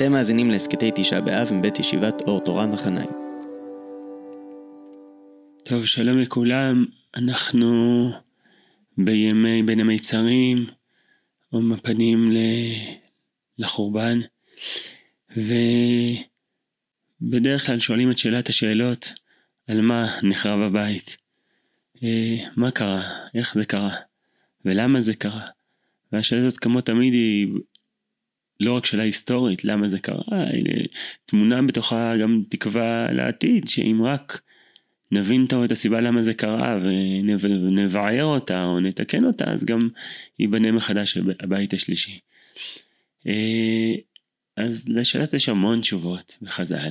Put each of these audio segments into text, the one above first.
אתם מאזינים להסכתי תשעה באב מבית ישיבת אור תורה מחניים. טוב, שלום לכולם, אנחנו בימי בין המיצרים, או מפנים לחורבן, ובדרך כלל שואלים את שאלת השאלות, על מה נחרב הבית, אה, מה קרה, איך זה קרה, ולמה זה קרה. והשאלה הזאת כמו תמיד היא לא רק שאלה היסטורית, למה זה קרה, הנה, תמונה בתוכה גם תקווה לעתיד, שאם רק נבין טוב את הסיבה למה זה קרה ונבער אותה או נתקן אותה, אז גם ייבנה מחדש הבית השלישי. אה, אז לשאלת יש המון תשובות בחז"ל.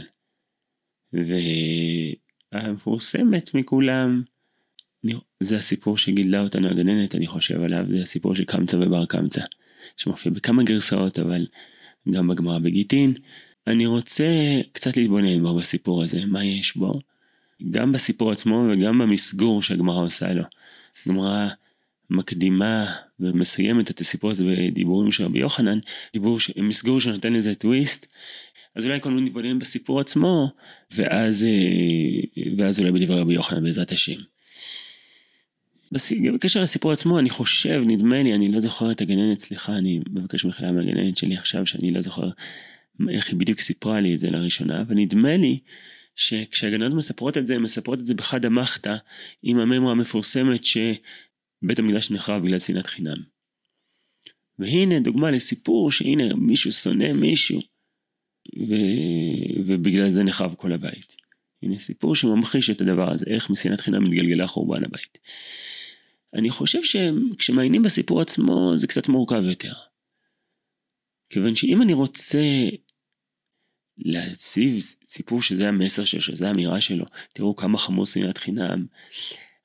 והמפורסמת מכולם, זה הסיפור שגידלה אותנו הגננת, אני חושב עליו, זה הסיפור של קמצא ובר קמצא. שמופיע בכמה גרסאות, אבל גם בגמרא בגיטין. אני רוצה קצת להתבונן בו בסיפור הזה, מה יש בו, גם בסיפור עצמו וגם במסגור שהגמרא עושה לו. הגמרא מקדימה ומסיימת את הסיפור הזה בדיבורים של רבי יוחנן, דיבור, מסגור שנותן לזה טוויסט. אז אולי קודם נתבונן בסיפור עצמו, ואז, אה, ואז אולי בדברי רבי יוחנן בעזרת השם. בקשר לסיפור עצמו, אני חושב, נדמה לי, אני לא זוכר את הגננת, סליחה, אני מבקש מחילה מהגננת שלי עכשיו, שאני לא זוכר איך היא בדיוק סיפרה לי את זה לראשונה, אבל נדמה לי שכשהגננות מספרות את זה, הן מספרות את זה בחד המחתא, עם הממרה המפורסמת שבית המקדש נחרב בגלל שנאת חינם. והנה דוגמה לסיפור שהנה מישהו שונא מישהו, ו... ובגלל זה נחרב כל הבית. הנה סיפור שממחיש את הדבר הזה, איך משנאת חינם מתגלגלה חורבן הבית. אני חושב שכשמעיינים בסיפור עצמו זה קצת מורכב יותר. כיוון שאם אני רוצה להציב סיפור שזה המסר שלו, שזה האמירה שלו, תראו כמה חמור שנאת חינם.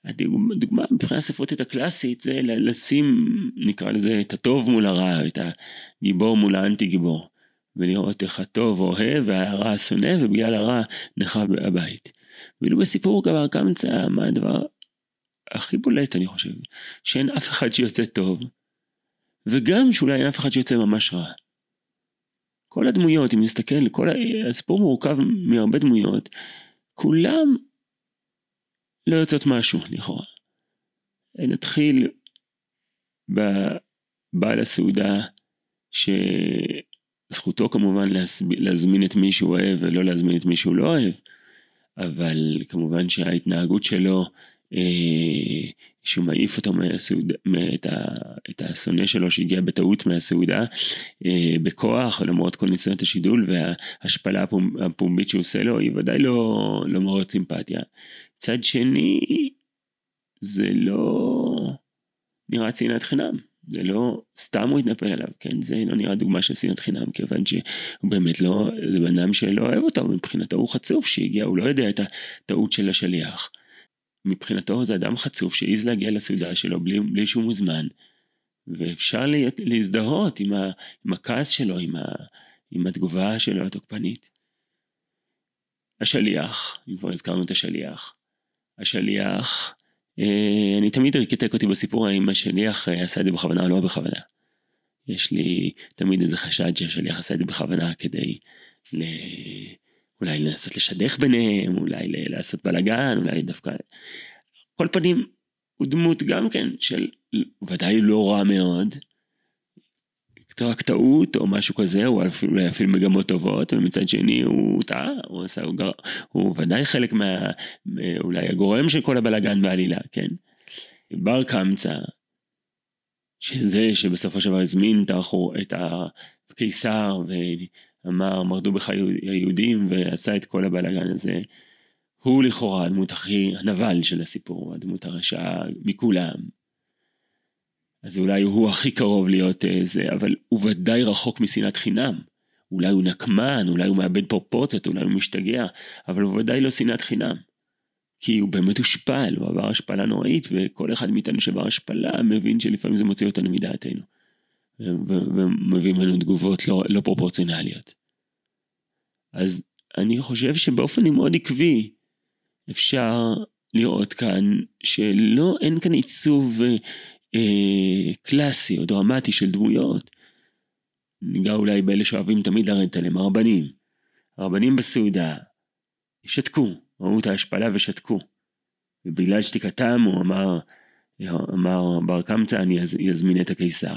הדוגמה מבחינה ספרותית הקלאסית זה לשים, נקרא לזה, את הטוב מול הרע, את הגיבור מול האנטי גיבור. ולראות איך הטוב אוהב והרע שונא ובגלל הרע נחרב הבית. ואילו בסיפור כבר קמצא מה הדבר הכי בולט אני חושב, שאין אף אחד שיוצא טוב, וגם שאולי אין אף אחד שיוצא ממש רע. כל הדמויות, אם נסתכל, כל הסיפור מורכב מהרבה דמויות, כולם לא יוצאות משהו לכאורה. נתחיל בבעל הסעודה, שזכותו כמובן להזמין את מי שהוא אוהב ולא להזמין את מי שהוא לא אוהב, אבל כמובן שההתנהגות שלו שהוא מעיף אותו מהסעודה, את, את השונא שלו שהגיע בטעות מהסעודה אה, בכוח למרות כל ניסיונות השידול וההשפלה הפומבית שהוא עושה לו היא ודאי לא, לא מאוד סימפתיה. צד שני זה לא נראה צנעת חינם. זה לא סתם הוא התנפל עליו, כן? זה לא נראה דוגמה של שנאת חינם, כיוון שהוא באמת לא, זה בן אדם שלא אוהב אותו, מבחינתו הוא חצוף שהגיע, הוא לא יודע את הטעות של השליח. מבחינתו זה אדם חצוף שהעז להגיע לסעודה שלו בלי, בלי שהוא מוזמן, ואפשר לה, להזדהות עם, ה, עם הכעס שלו, עם, ה, עם התגובה שלו התוקפנית. השליח, אם כבר הזכרנו את השליח, השליח, אה, אני תמיד הרקטק אותי בסיפור האם השליח אה, עשה את זה בכוונה או לא בכוונה. יש לי תמיד איזה חשד שהשליח עשה את זה בכוונה כדי ל... אולי לנסות לשדך ביניהם, אולי לעשות בלאגן, אולי דווקא... כל פנים, הוא דמות גם כן של ודאי לא רע מאוד, רק טעות או משהו כזה, או אפילו, אפילו מגמות טובות, ומצד שני הוא טעה, הוא עשה, הוא, גר, הוא ודאי חלק מה... אולי הגורם של כל הבלאגן בעלילה, כן? בר קמצא, שזה שבסופו של דבר הזמין את הקיסר אמר מרדו בך היהודים ועשה את כל הבלאגן הזה. הוא לכאורה הדמות הכי הנבל של הסיפור, הדמות הרשעה מכולם. אז אולי הוא הכי קרוב להיות אה, זה, אבל הוא ודאי רחוק משנאת חינם. אולי הוא נקמן, אולי הוא מאבד פרופורציות, אולי הוא משתגע, אבל הוא ודאי לא שנאת חינם. כי הוא באמת הושפל, הוא עבר השפלה נוראית, וכל אחד מאיתנו שעבר השפלה מבין שלפעמים זה מוציא אותנו מדעתנו. ומביאים לנו תגובות לא, לא פרופורציונליות. אז אני חושב שבאופן מאוד עקבי אפשר לראות כאן שלא, אין כאן עיצוב אה, קלאסי או דרמטי של דמויות. ניגע אולי באלה שאוהבים תמיד לרדת עליהם, הרבנים. הרבנים בסעודה שתקו, ראו את ההשפלה ושתקו. ובגלל שתיקתם הוא אמר, אמר בר קמצא אני אזמין את הקיסר.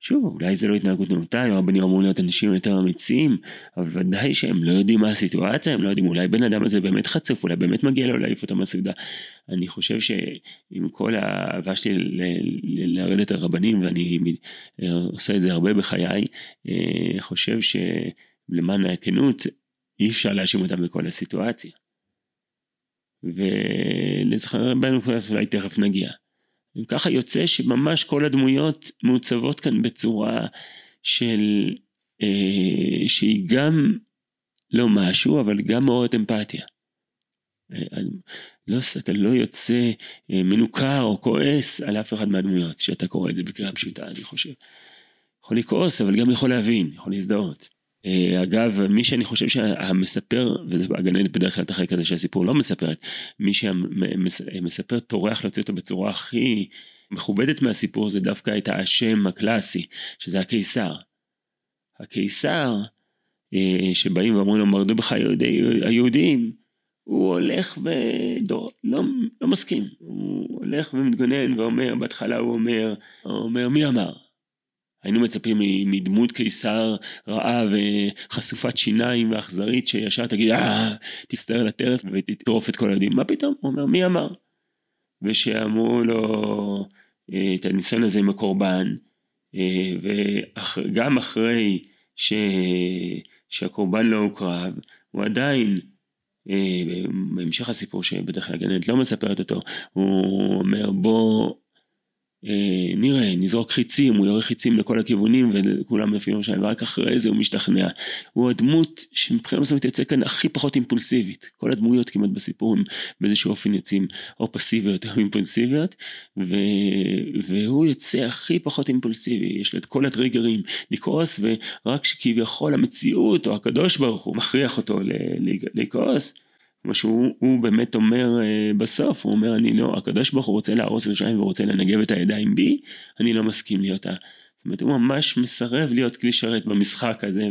שוב, אולי זה לא התנהגות נאותה, הרבנים אמורים להיות אנשים יותר אמיצים, אבל ודאי שהם לא יודעים מה הסיטואציה, הם לא יודעים, אולי בן אדם הזה באמת חצוף, אולי באמת מגיע לו להעיף אותו מהסעודה. אני חושב שעם כל האהבה שלי לרדת הרבנים, ואני עושה את זה הרבה בחיי, אה, חושב שלמען הכנות, אי אפשר להאשים אותם בכל הסיטואציה. ולזכר בנו אולי תכף נגיע. ככה יוצא שממש כל הדמויות מעוצבות כאן בצורה של אה, שהיא גם לא משהו אבל גם מאוד אמפתיה. אה, לא, אתה לא יוצא אה, מנוכר או כועס על אף אחד מהדמויות שאתה קורא את זה בקריאה פשוטה אני חושב. יכול לכעוס אבל גם יכול להבין, יכול להזדהות. אה, אגב, מי שאני חושב שהמספר, וזה הגננת בדרך כלל את החלק הזה שהסיפור לא מספרת, מי שהמספר טורח להוציא אותו בצורה הכי מכובדת מהסיפור זה דווקא את האשם הקלאסי, שזה הקיסר. הקיסר, אה, שבאים ואומרים לו מרדו בך היהודים, הוא הולך ודור, לא, לא מסכים, הוא הולך ומתגונן ואומר, בהתחלה הוא אומר, הוא אומר מי אמר? היינו מצפים מדמות קיסר רעה וחשופת שיניים ואכזרית שישר תגיד אה תסתער לטרף ותטרוף את כל היהודים מה פתאום? הוא אומר מי אמר? ושאמרו לו אה, את הניסיון הזה עם הקורבן אה, וגם אחרי ש... שהקורבן לא הוקרב הוא עדיין אה, בהמשך הסיפור שבדרך כלל הגננת לא מספרת אותו הוא אומר בוא נראה, נזרוק חיצים, הוא יורה חיצים לכל הכיוונים וכולם לפי שם, ורק אחרי זה הוא משתכנע. הוא הדמות שמבחינה מסוימת יוצא כאן הכי פחות אימפולסיבית. כל הדמויות כמעט בסיפור הם באיזשהו אופן יוצאים או פסיביות או אימפולסיביות, ו... והוא יוצא הכי פחות אימפולסיבי, יש לו את כל הטריגרים לכעוס, ורק שכביכול המציאות או הקדוש ברוך הוא מכריח אותו לכעוס. כמו שהוא באמת אומר uh, בסוף, הוא אומר אני לא, הקדוש ברוך הוא רוצה להרוס את ירושלים ורוצה לנגב את הידיים בי, אני לא מסכים להיות ה... זאת אומרת הוא ממש מסרב להיות כלי שרת במשחק הזה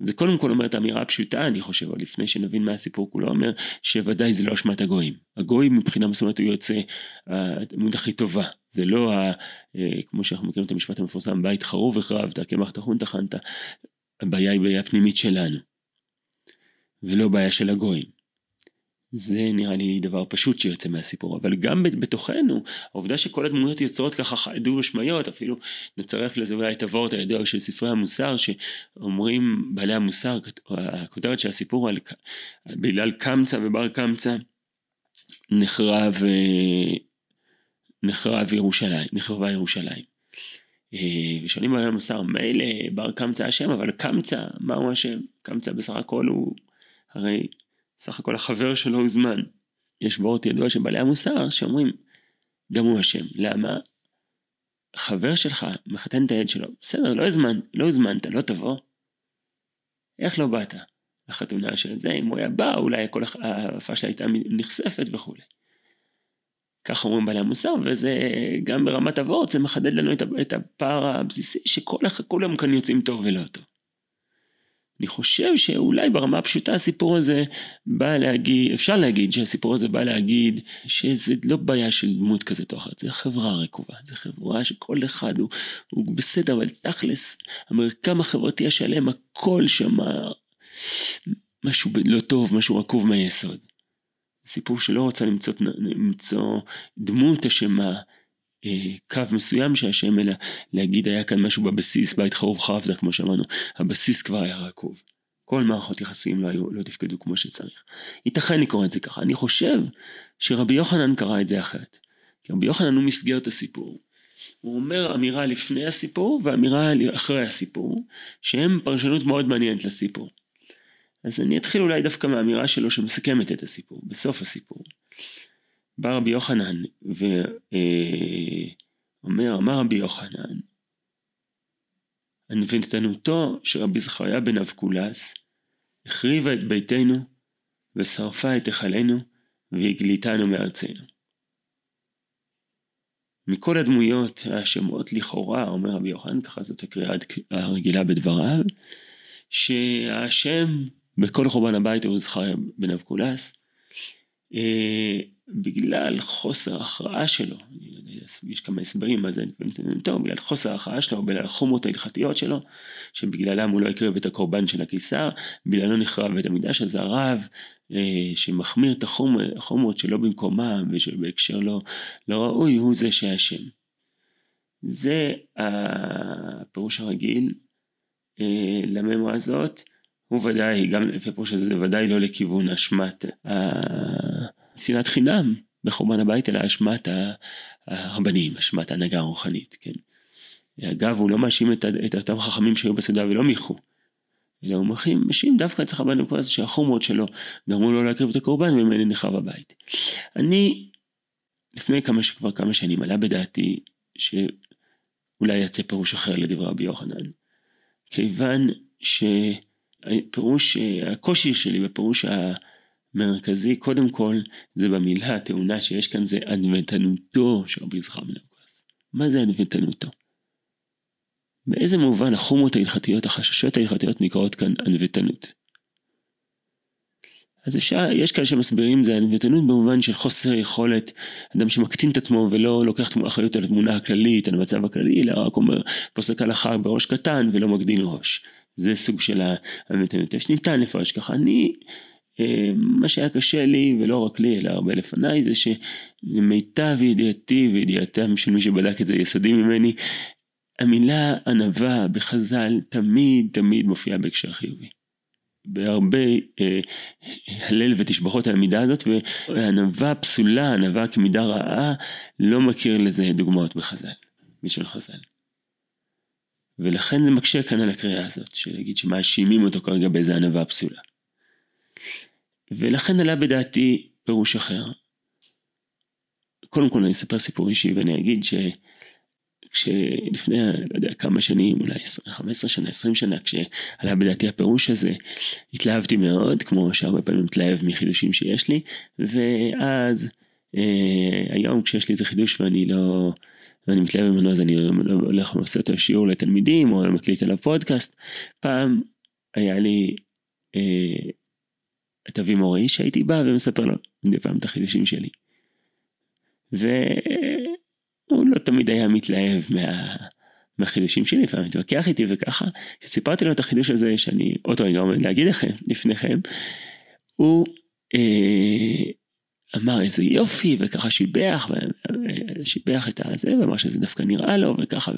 וזה קודם כל אומר את האמירה הפשוטה אני חושב עוד לפני שנבין מה הסיפור כולו אומר שוודאי זה לא אשמת הגויים. הגויים מבחינה מסוימת הוא יוצא הדמות הכי טובה זה לא ה, אה, כמו שאנחנו מכירים את המשפט המפורסם בית חרוב החרבת קמח טחון טחנת הבעיה היא בעיה פנימית שלנו ולא בעיה של הגויים. זה נראה לי דבר פשוט שיוצא מהסיפור, אבל גם בתוכנו, העובדה שכל הדמויות יוצרות ככה דו משמעיות, אפילו נצרף לזה אולי את הוורט הידוע של ספרי המוסר, שאומרים בעלי המוסר, הכותרת של הסיפור על בגלל קמצא ובר קמצא, נחרב, אה, נחרב ירושלים, נחרבה ירושלים. אה, ושואלים בעלי המוסר, מילא בר קמצא אשם, אבל קמצא, מהו אשם? קמצא בסך הכל הוא הרי סך הכל החבר שלו הוזמן. יש וורט ידוע של בעלי המוסר שאומרים, גם הוא אשם. למה? חבר שלך מחתן את הילד שלו, בסדר, לא הזמנת, לא הזמנת, לא תבוא. איך לא באת לחתונה של זה? אם הוא היה בא, אולי כל הפאשלה הייתה נחשפת וכולי. כך אומרים בעלי המוסר, וזה גם ברמת הוורט, זה מחדד לנו את הפער הבסיסי, שכולם כאן יוצאים טוב ולא טוב. אני חושב שאולי ברמה הפשוטה הסיפור הזה בא להגיד, אפשר להגיד שהסיפור הזה בא להגיד שזה לא בעיה של דמות כזאת או אחרת, זה חברה רקובה, זה חברה שכל אחד הוא, הוא בסדר, אבל תכלס, המרקם החברתי השלם, הכל שם משהו לא טוב, משהו רקוב מהיסוד. סיפור שלא רוצה למצוא, למצוא דמות אשמה, קו מסוים שהשם אלא להגיד היה כאן משהו בבסיס בית חרוב חרבדה כמו שאמרנו הבסיס כבר היה רקוב. כל מערכות יחסים לא, היו, לא תפקדו כמו שצריך. ייתכן לקרוא את זה ככה. אני חושב שרבי יוחנן קרא את זה אחרת. כי רבי יוחנן הוא מסגר את הסיפור. הוא אומר אמירה לפני הסיפור ואמירה אחרי הסיפור שהם פרשנות מאוד מעניינת לסיפור. אז אני אתחיל אולי דווקא מהאמירה שלו שמסכמת את הסיפור בסוף הסיפור בא רבי יוחנן ואומר, אמר רבי יוחנן, הנבנתנותו של רבי זכריה בן אבקולס החריבה את ביתנו ושרפה את היכלנו והגליתנו מארצנו. מכל הדמויות השמות לכאורה, אומר רבי יוחנן, ככה זאת הקריאה הרגילה בדבריו, שהשם בכל חורבן הבית הוא זכריה בן אבקולס, בגלל חוסר הכרעה שלו, לא יש כמה הסברים מה זה טוב, בגלל חוסר ההכרעה שלו, בגלל החומות ההלכתיות שלו, שבגללם הוא לא הקריב את הקורבן של הקיסר, בגללו נחרב בית המקדש, אז הרב אה, שמחמיר את החומות שלא במקומם ושבהקשר לא, לא ראוי, הוא זה שאשם. זה הפירוש הרגיל אה, לממורה הזאת, הוא ודאי, גם לפי הפירוש הזה, זה ודאי לא לכיוון אשמת שנאת חינם בחורבן הבית, אלא אשמת הרבנים, אשמת ההנהגה הרוחנית, כן. אגב, הוא לא מאשים את, את אותם חכמים שהיו בסעודה ולא מיחו. אלא הוא מאשים דווקא את חב"ד הנקודה הזאת שהחומות שלו גרמו לו להקריב את הקורבן וממילא נחרב הבית. אני, לפני כמה, כבר כמה שנים עלה בדעתי שאולי יצא פירוש אחר לדברי רבי יוחנן. כיוון שפירוש, הקושי שלי בפירוש המרכזי, קודם כל, זה במילה הטעונה שיש כאן, זה ענוותנותו של רבי יצחק בן אבקוס. מה זה ענוותנותו? באיזה מובן החומות ההלכתיות, החששות ההלכתיות נקראות כאן ענוותנות? אז אפשר, יש כאלה שמסבירים זה ענוותנות במובן של חוסר יכולת, אדם שמקטין את עצמו ולא לוקח אחריות על התמונה הכללית, על המצב הכללי, אלא רק אומר, פוסק הלכה בראש קטן ולא מגדיל ראש. זה סוג של הענוותנות. יש ניתן לפרש ככה. אני, אה, מה שהיה קשה לי, ולא רק לי, אלא הרבה לפניי, זה שלמיטב ידיעתי וידיעתם של מי שבדק את זה יסודי ממני, המילה ענווה בחז"ל תמיד תמיד מופיעה בהקשר חיובי. בהרבה אה, הלל ותשבחות על המידה הזאת, וענווה פסולה, ענווה כמידה רעה, לא מכיר לזה דוגמאות בחז"ל, משל חז"ל. ולכן זה מקשה כאן על הקריאה הזאת, של להגיד שמאשימים אותו כרגע באיזה ענווה פסולה. ולכן עלה בדעתי פירוש אחר. קודם כל אני אספר סיפור אישי ואני אגיד ש... כשלפני, לא יודע, כמה שנים, אולי 15 שנה, 20 שנה, כשעלה בדעתי הפירוש הזה, התלהבתי מאוד, כמו שהרבה פעמים מתלהב מחידושים שיש לי, ואז אה, היום כשיש לי איזה חידוש ואני לא, ואני מתלהב ממנו אז אני הולך ועושה אותו שיעור לתלמידים, או מקליט עליו פודקאסט, פעם היה לי אה, את אבי מורי שהייתי בא ומספר לו מדי פעם את החידושים שלי. ו... הוא לא תמיד היה מתלהב מה... מהחידושים שלי, לפעמים התווכח איתי וככה, כשסיפרתי לו את החידוש הזה שאני אותו רגע עומד להגיד לכם, לפניכם, הוא אה, אמר איזה יופי וככה שיבח, שיבח את הזה ואמר שזה דווקא נראה לו וככה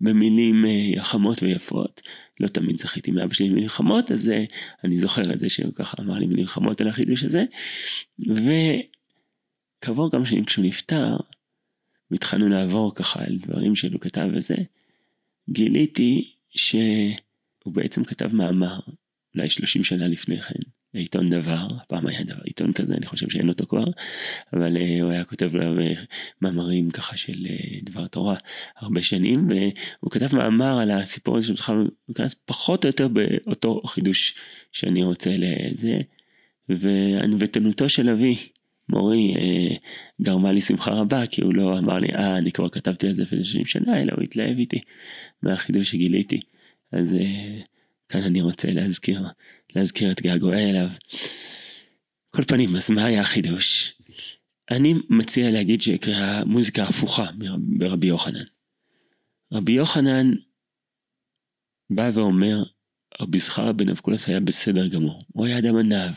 במילים אה, חמות ויפות, לא תמיד זכיתי מאבא שלי מילים חמות אז אה, אני זוכר את זה שהוא ככה אמר לי מילים חמות על החידוש הזה, וכעבור כמה שנים כשהוא נפטר, והתחלנו לעבור ככה על דברים שהוא כתב וזה, גיליתי שהוא בעצם כתב מאמר, אולי 30 שנה לפני כן, לעיתון דבר, פעם היה דבר, עיתון כזה, אני חושב שאין אותו כבר, אבל uh, הוא היה כותב לו מאמרים ככה של uh, דבר תורה הרבה שנים, והוא כתב מאמר על הסיפור הזה שבכלל נכנס פחות או יותר באותו חידוש שאני רוצה לזה, וענוותנותו של אבי, מורי אה, גרמה לי שמחה רבה כי הוא לא אמר לי אה אני כבר כתבתי על זה לפני 30 שנה אלא הוא התלהב איתי מהחידוש שגיליתי. אז אה, כאן אני רוצה להזכיר להזכיר את געגועי אליו. כל פנים אז מה היה החידוש? אני מציע להגיד שיקרא מוזיקה הפוכה ברבי יוחנן. רבי יוחנן בא ואומר רבי זכר בן אבקולס היה בסדר גמור הוא היה אדם ענב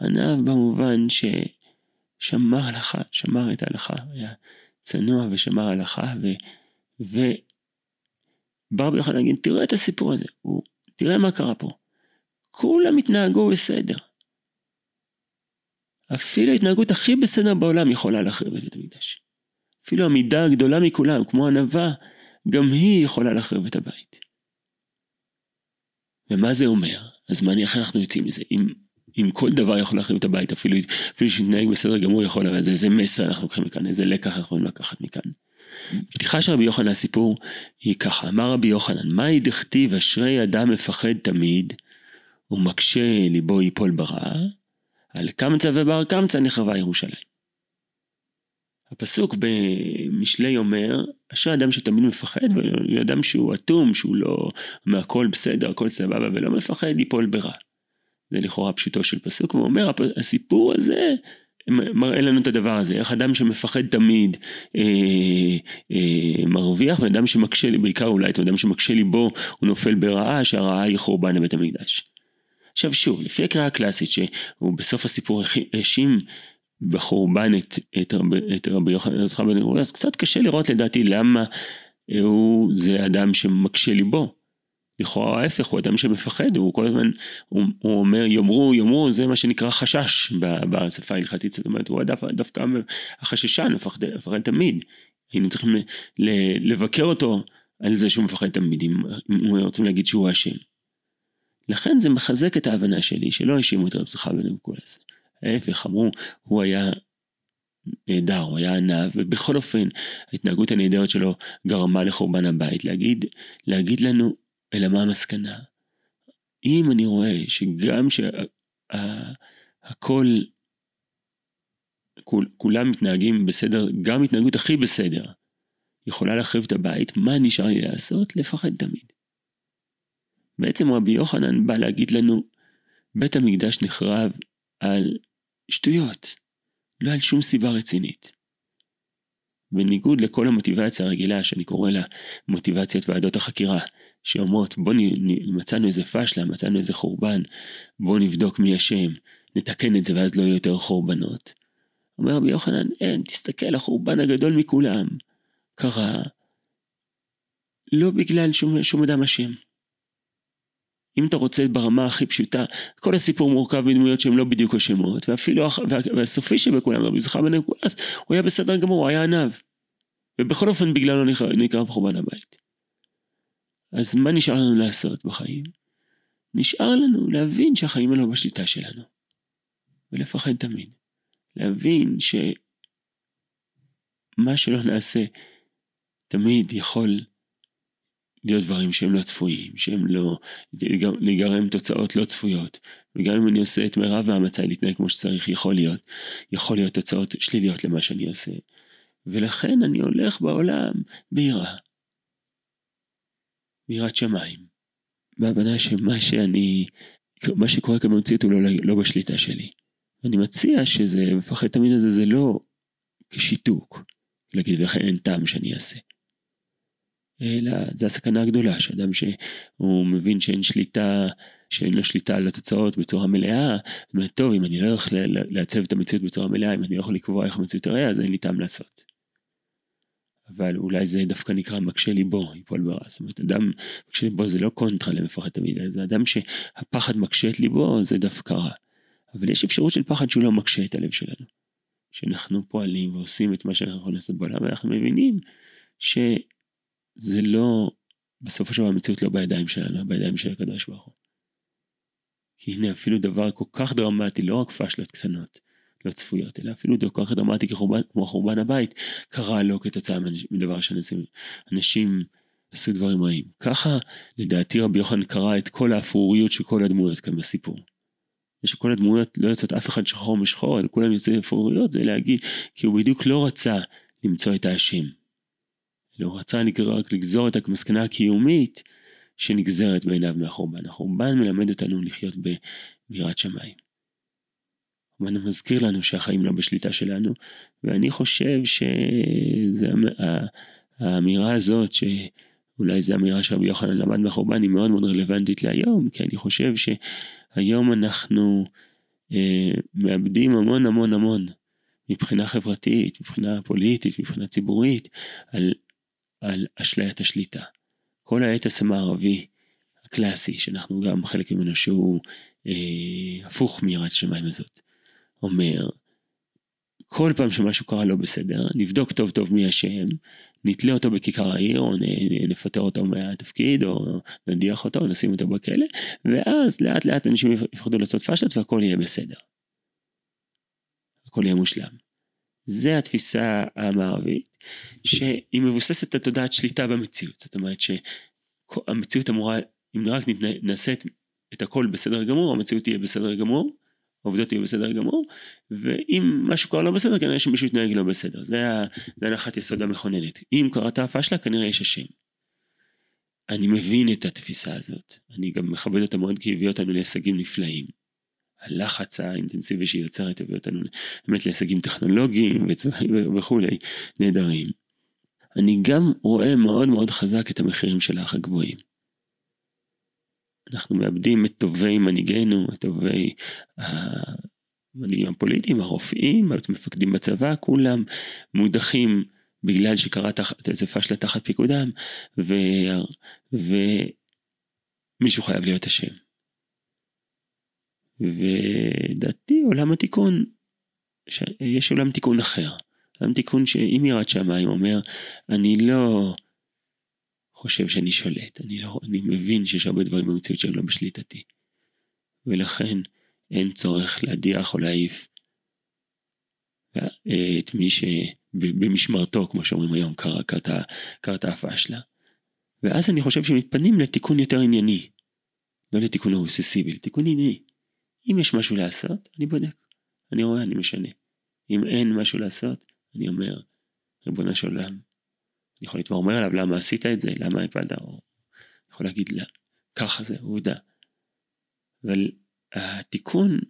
ענב במובן ששמר הלכה, שמר את ההלכה, היה צנוע ושמר הלכה, ו... ו... ברבי יכול להגיד, תראה את הסיפור הזה, הוא, תראה מה קרה פה. כולם התנהגו בסדר. אפילו ההתנהגות הכי בסדר בעולם יכולה להחריב את בית המקדש. אפילו המידה הגדולה מכולם, כמו ענווה, גם היא יכולה להחריב את הבית. ומה זה אומר? אז מה, איך אנחנו יוצאים מזה? אם אם כל דבר יכול להחריב את הבית, אפילו, אפילו שיתנהג בסדר גמור יכול, אבל איזה מסר אנחנו לוקחים מכאן, איזה לקח אנחנו יכולים לקחת מכאן. פתיחה של רבי יוחנן לסיפור היא ככה, אמר רבי יוחנן, מהי דכתיב אשרי אדם מפחד תמיד, ומקשה ליבו ייפול ברע, על קמצא ובר קמצא נחרבה ירושלים. הפסוק במשלי אומר, אשר אדם שתמיד מפחד, ואדם שהוא אטום, שהוא לא, מהכל בסדר, הכל סבבה ולא מפחד, ייפול ברע. זה לכאורה פשוטו של פסוק, והוא אומר, הסיפור הזה מראה לנו את הדבר הזה, איך אדם שמפחד תמיד אה, אה, מרוויח, ואדם שמקשה בעיקר אולי את אדם שמקשה ליבו, הוא נופל ברעה, שהרעה היא חורבן לבית המקדש. עכשיו שוב, לפי הקריאה הקלאסית שהוא בסוף הסיפור האשים בחורבן את, את, את רבי יוחנן יצחק בן אורי, אז קצת קשה לראות לדעתי למה הוא זה אדם שמקשה ליבו. לכאורה ההפך, הוא אדם שמפחד, הוא כל הזמן, הוא, הוא אומר יאמרו, יאמרו, זה מה שנקרא חשש בשפה ההלכתית, זאת אומרת, הוא דווקא, דווקא החששן, מפחד, מפחד תמיד. היינו צריכים לבקר אותו על זה שהוא מפחד תמיד, אם, אם רוצים להגיד שהוא אשם. לכן זה מחזק את ההבנה שלי שלא האשימו את רב זכר בן אבקולס. ההפך, אמרו, הוא היה נהדר, הוא היה ענב, ובכל אופן, ההתנהגות הנהדרת שלו גרמה לחורבן הבית. להגיד, להגיד לנו, אלא מה המסקנה? אם אני רואה שגם שהכל, כול, כולם מתנהגים בסדר, גם התנהגות הכי בסדר, יכולה להחריב את הבית, מה נשאר לי לעשות? לפחד תמיד. בעצם רבי יוחנן בא להגיד לנו, בית המקדש נחרב על שטויות, לא על שום סיבה רצינית. בניגוד לכל המוטיבציה הרגילה שאני קורא לה מוטיבציית ועדות החקירה, שאומרות בוא נ... מצאנו איזה פשלה, מצאנו איזה חורבן, בוא נבדוק מי אשם, נתקן את זה ואז לא יהיו יותר חורבנות. אומר רבי יוחנן, אין, תסתכל, החורבן הגדול מכולם קרה לא בגלל שום, שום אדם אשם. אם אתה רוצה ברמה הכי פשוטה, כל הסיפור מורכב מדמויות שהן לא בדיוק השמות, ואפילו, והסופי שבכולם, רבי זכר בן אבקולס, הוא היה בסדר גמור, הוא היה עניו. ובכל אופן בגללו נקרא בחורבן הבית. אז מה נשאר לנו לעשות בחיים? נשאר לנו להבין שהחיים האלו בשליטה שלנו. ולפחד תמיד. להבין שמה שלא נעשה תמיד יכול להיות דברים שהם לא צפויים, שהם לא, להיגרם תוצאות לא צפויות. וגם אם אני עושה את מירב האמצעי להתנהג כמו שצריך, יכול להיות, יכול להיות תוצאות שליליות למה שאני עושה. ולכן אני הולך בעולם ביראה. ביראת שמיים. בהבנה שמה שאני, מה שקורה כאן במציאות הוא לא, לא בשליטה שלי. אני מציע שזה, מפחד תמיד הזה זה לא כשיתוק, להגיד לכם אין טעם שאני אעשה. אלא זה הסכנה הגדולה, שאדם שהוא מבין שאין שליטה, שאין לו שליטה על התוצאות בצורה מלאה, אומר, טוב, אם אני לא יכול לעצב את המציאות בצורה מלאה, אם אני לא יכול לקבוע איך המציאות תראה, אז אין לי טעם לעשות. אבל אולי זה דווקא נקרא מקשה ליבו, יפול ברע. זאת אומרת, אדם מקשה ליבו זה לא קונטרה למפחד תמיד, זה אדם שהפחד מקשה את ליבו, זה דווקא רע. אבל יש אפשרות של פחד שהוא לא מקשה את הלב שלנו. שאנחנו פועלים ועושים את מה שאנחנו יכולים לעשות בעולם, ואנחנו מבינים ש... זה לא, בסופו של דבר המציאות לא בידיים שלנו, בידיים של הקדוש ברוך הוא. כי הנה אפילו דבר כל כך דרמטי, לא רק פשלות קטנות, לא צפויות, אלא אפילו כל כך דרמטי כחורבן, כמו חורבן הבית, קרה לא כתוצאה מדבר שאנשים אנשים עשו דברים רעים. ככה לדעתי רבי יוחנן קרא את כל האפרוריות של כל הדמויות כאן בסיפור. ושכל הדמויות לא יוצאות אף אחד שחור משחור, אלא כולם יוצאים אפרוריות, זה להגיד, כי הוא בדיוק לא רצה למצוא את האשם. לא רצה רק לגזור את המסקנה הקיומית שנגזרת בעיניו מהחורבן. החורבן מלמד אותנו לחיות ביראת שמיים. החורבן מזכיר לנו שהחיים לא בשליטה שלנו, ואני חושב שהאמירה הזאת, שאולי זו אמירה שרבי יוחנן למד מהחורבן, היא מאוד מאוד רלוונטית להיום, כי אני חושב שהיום אנחנו אה, מאבדים המון המון המון מבחינה חברתית, מבחינה פוליטית, מבחינה ציבורית, על על אשליית השליטה. כל האתוס המערבי הקלאסי, שאנחנו גם חלק ממנו שהוא אה, הפוך מיראת שמיים הזאת, אומר, כל פעם שמשהו קרה לא בסדר, נבדוק טוב טוב מי אשם, נתלה אותו בכיכר העיר, או נפטר אותו מהתפקיד, או נדיח אותו, או נשים אותו בכלא, ואז לאט לאט אנשים יפחדו לעשות פשטות והכל יהיה בסדר. הכל יהיה מושלם. זה התפיסה המערבית, שהיא מבוססת על תודעת שליטה במציאות. זאת אומרת שהמציאות אמורה, אם רק נעשה את, את הכל בסדר גמור, המציאות תהיה בסדר גמור, העובדות יהיו בסדר גמור, ואם משהו כבר לא בסדר, כנראה שמישהו יתנהג לא בסדר. זה הנחת יסוד המכוננת. אם קרתה פשלה, כנראה יש אשם. אני מבין את התפיסה הזאת, אני גם מכבד אותה מאוד כי היא הביאה אותנו להישגים נפלאים. הלחץ האינטנסיבי שהיא יוצרת הביא אותנו באמת להישגים טכנולוגיים וכולי, נהדרים. אני גם רואה מאוד מאוד חזק את המחירים של האח הגבוהים. אנחנו מאבדים את טובי מנהיגינו, את טובי המנהיגים הפוליטיים, הרופאים, המפקדים בצבא, כולם מודחים בגלל שקרה תחת איזה פשלה תחת פיקודם, ו... ומישהו חייב להיות אשם. ודעתי עולם התיקון, יש עולם תיקון אחר. עולם תיקון שאם יראת שמיים אומר, אני לא חושב שאני שולט, אני, לא, אני מבין שיש הרבה דברים במציאות שהם לא בשליטתי. ולכן אין צורך להדיח או להעיף את מי שבמשמרתו, כמו שאומרים היום, קרתה הפשלה. ואז אני חושב שמתפנים לתיקון יותר ענייני. לא לתיקון אובססיבי, לתיקון ענייני. אם יש משהו לעשות, אני בודק. אני רואה, אני משנה. אם אין משהו לעשות, אני אומר, ריבונו של עולם, אני יכול להתמרמר עליו, למה עשית את זה, למה הפלת, או יכול להגיד, לה, ככה זה, עובדה. אבל התיקון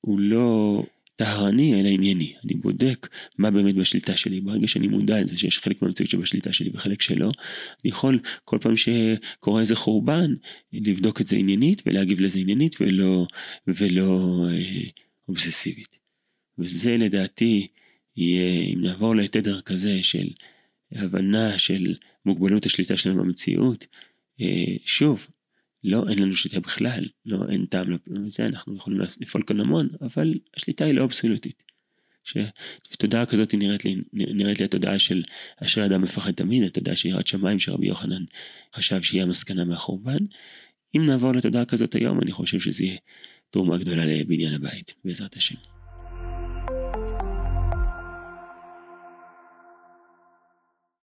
הוא לא טהרני אלא ענייני. אני בודק מה באמת בשליטה שלי. ברגע שאני מודע לזה שיש חלק מהמציאות שבשליטה שלי וחלק שלא, אני יכול כל פעם שקורה איזה חורבן, לבדוק את זה עניינית ולהגיב לזה עניינית ולא, ולא אה, אובססיבית. וזה לדעתי יהיה, אם נעבור לתדר כזה של הבנה של מוגבלות השליטה שלנו במציאות, אה, שוב, לא, אין לנו שליטה בכלל, לא, אין טעם לזה, אנחנו יכולים לפעול כאן המון, אבל השליטה היא לא אבסולוטית. שתודעה כזאת נראית לי, נראית לי התודעה של אשר אדם מפחד תמיד, התודעה של יראת שמיים שרבי יוחנן חשב שהיא המסקנה מהחורבן. אם נעבור לתודעה כזאת היום, אני חושב שזה יהיה תרומה גדולה לבניין הבית, בעזרת השם.